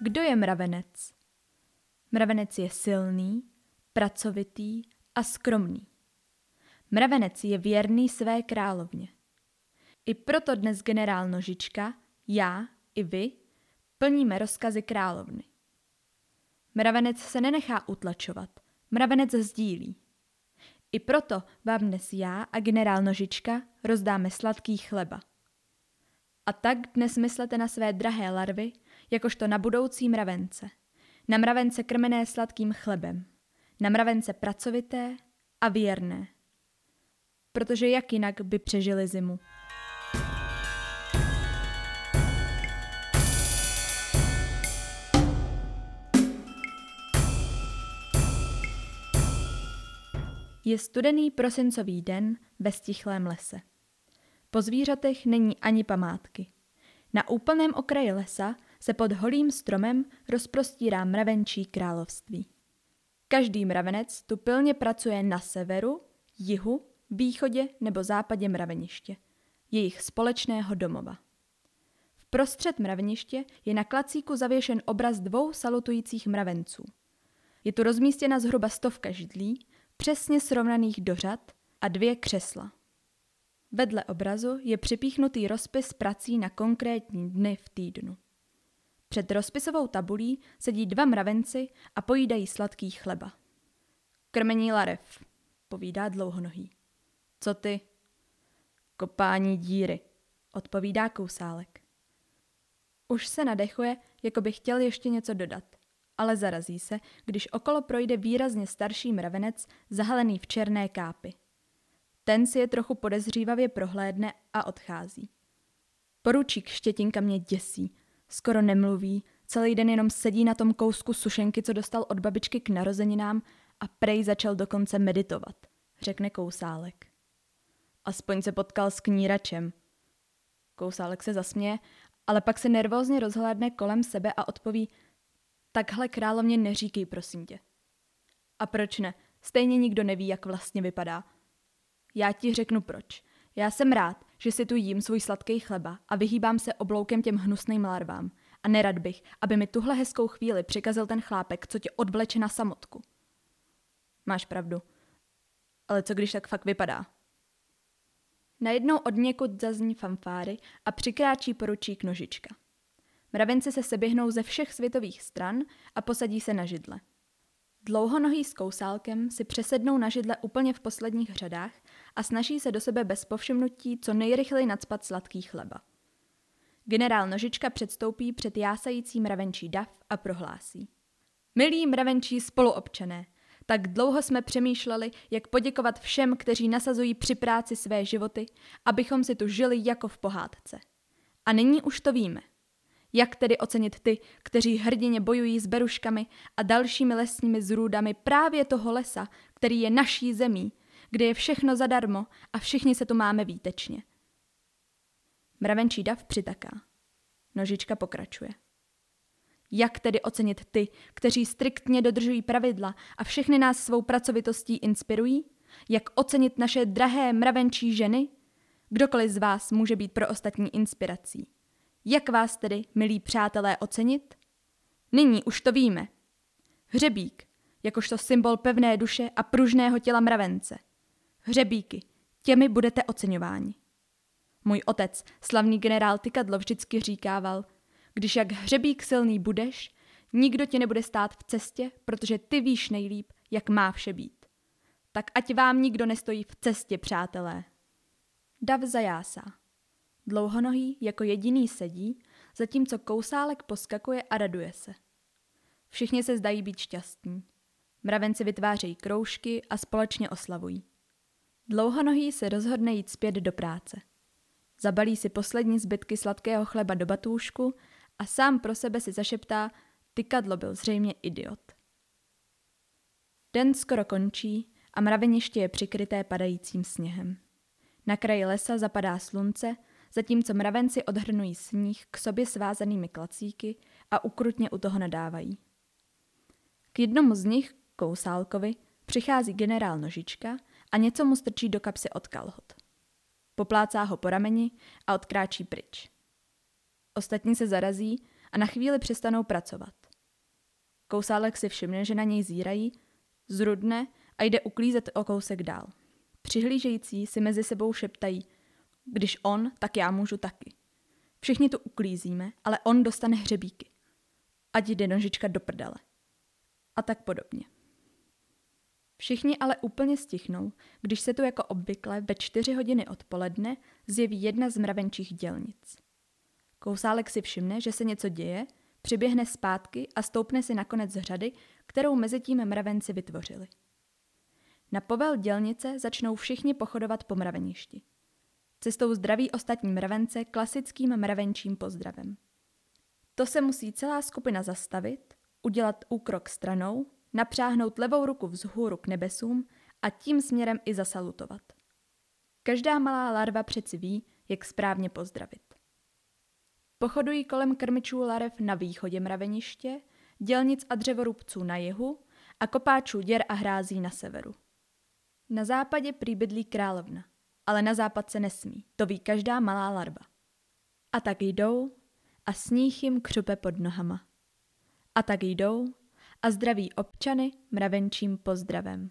kdo je mravenec? Mravenec je silný, pracovitý a skromný. Mravenec je věrný své královně. I proto dnes generál Nožička, já i vy plníme rozkazy královny. Mravenec se nenechá utlačovat, mravenec sdílí. I proto vám dnes já a generál Nožička rozdáme sladký chleba. A tak dnes myslete na své drahé larvy, jakožto na budoucí mravence. Na mravence krmené sladkým chlebem. Na mravence pracovité a věrné. Protože jak jinak by přežili zimu. Je studený prosincový den ve stichlém lese. Po zvířatech není ani památky. Na úplném okraji lesa se pod holým stromem rozprostírá mravenčí království. Každý mravenec tu pilně pracuje na severu, jihu, východě nebo západě mraveniště, jejich společného domova. V prostřed mraveniště je na klacíku zavěšen obraz dvou salutujících mravenců. Je tu rozmístěna zhruba stovka židlí, přesně srovnaných do řad a dvě křesla. Vedle obrazu je připíchnutý rozpis prací na konkrétní dny v týdnu. Před rozpisovou tabulí sedí dva mravenci a pojídají sladký chleba. Krmení larev, povídá dlouhonohý. Co ty? Kopání díry, odpovídá kousálek. Už se nadechuje, jako by chtěl ještě něco dodat, ale zarazí se, když okolo projde výrazně starší mravenec zahalený v černé kápy. Ten si je trochu podezřívavě prohlédne a odchází. Poručík Štětinka mě děsí. Skoro nemluví, celý den jenom sedí na tom kousku sušenky, co dostal od babičky k narozeninám a prej začal dokonce meditovat, řekne kousálek. Aspoň se potkal s kníračem. Kousálek se zasměje, ale pak se nervózně rozhlédne kolem sebe a odpoví Takhle královně neříkej, prosím tě. A proč ne? Stejně nikdo neví, jak vlastně vypadá. Já ti řeknu proč. Já jsem rád, že si tu jím svůj sladký chleba a vyhýbám se obloukem těm hnusným larvám. A nerad bych, aby mi tuhle hezkou chvíli přikazil ten chlápek, co tě odvleče na samotku. Máš pravdu. Ale co když tak fakt vypadá? Najednou od někud zazní fanfáry a přikráčí poručík nožička. Mravenci se seběhnou ze všech světových stran a posadí se na židle. Dlouhonohý s kousálkem si přesednou na židle úplně v posledních řadách a snaží se do sebe bez povšimnutí co nejrychleji nadspat sladký chleba. Generál Nožička předstoupí před jásající mravenčí dav a prohlásí. Milí mravenčí spoluobčané, tak dlouho jsme přemýšleli, jak poděkovat všem, kteří nasazují při práci své životy, abychom si tu žili jako v pohádce. A nyní už to víme. Jak tedy ocenit ty, kteří hrdině bojují s beruškami a dalšími lesními zrůdami právě toho lesa, který je naší zemí, kde je všechno zadarmo a všichni se tu máme výtečně. Mravenčí dav přitaká. Nožička pokračuje. Jak tedy ocenit ty, kteří striktně dodržují pravidla a všechny nás svou pracovitostí inspirují? Jak ocenit naše drahé mravenčí ženy? Kdokoliv z vás může být pro ostatní inspirací. Jak vás tedy, milí přátelé, ocenit? Nyní už to víme. Hřebík, jakožto symbol pevné duše a pružného těla mravence. Hřebíky, těmi budete oceňováni. Můj otec, slavný generál Tykadlo, vždycky říkával, když jak hřebík silný budeš, nikdo ti nebude stát v cestě, protože ty víš nejlíp, jak má vše být. Tak ať vám nikdo nestojí v cestě, přátelé. Dav zajásá. Dlouhonohý jako jediný sedí, zatímco kousálek poskakuje a raduje se. Všichni se zdají být šťastní. Mravenci vytvářejí kroužky a společně oslavují. Dlouhonohý se rozhodne jít zpět do práce. Zabalí si poslední zbytky sladkého chleba do batůžku a sám pro sebe si zašeptá, tykadlo byl zřejmě idiot. Den skoro končí a mraveniště je přikryté padajícím sněhem. Na kraji lesa zapadá slunce zatímco mravenci odhrnují sníh k sobě svázanými klacíky a ukrutně u toho nadávají. K jednomu z nich, Kousálkovi, přichází generál Nožička a něco mu strčí do kapsy od kalhot. Poplácá ho po rameni a odkráčí pryč. Ostatní se zarazí a na chvíli přestanou pracovat. Kousálek si všimne, že na něj zírají, zrudne a jde uklízet o kousek dál. Přihlížející si mezi sebou šeptají, když on, tak já můžu taky. Všichni tu uklízíme, ale on dostane hřebíky. Ať jde nožička do prdele. A tak podobně. Všichni ale úplně stichnou, když se tu jako obvykle ve čtyři hodiny odpoledne zjeví jedna z mravenčích dělnic. Kousálek si všimne, že se něco děje, přiběhne zpátky a stoupne si nakonec z řady, kterou mezi tím mravenci vytvořili. Na povel dělnice začnou všichni pochodovat po mraveništi. Cestou zdraví ostatní mravence klasickým mravenčím pozdravem. To se musí celá skupina zastavit, udělat úkrok stranou, napřáhnout levou ruku vzhůru k nebesům a tím směrem i zasalutovat. Každá malá larva přeci ví, jak správně pozdravit. Pochodují kolem krmičů larev na východě mraveniště, dělnic a dřevorubců na jihu a kopáčů děr a hrází na severu. Na západě prý bydlí královna, ale na západ se nesmí, to ví každá malá larva. A tak jdou a sníh jim křupe pod nohama. A tak jdou a zdraví občany mravenčím pozdravem.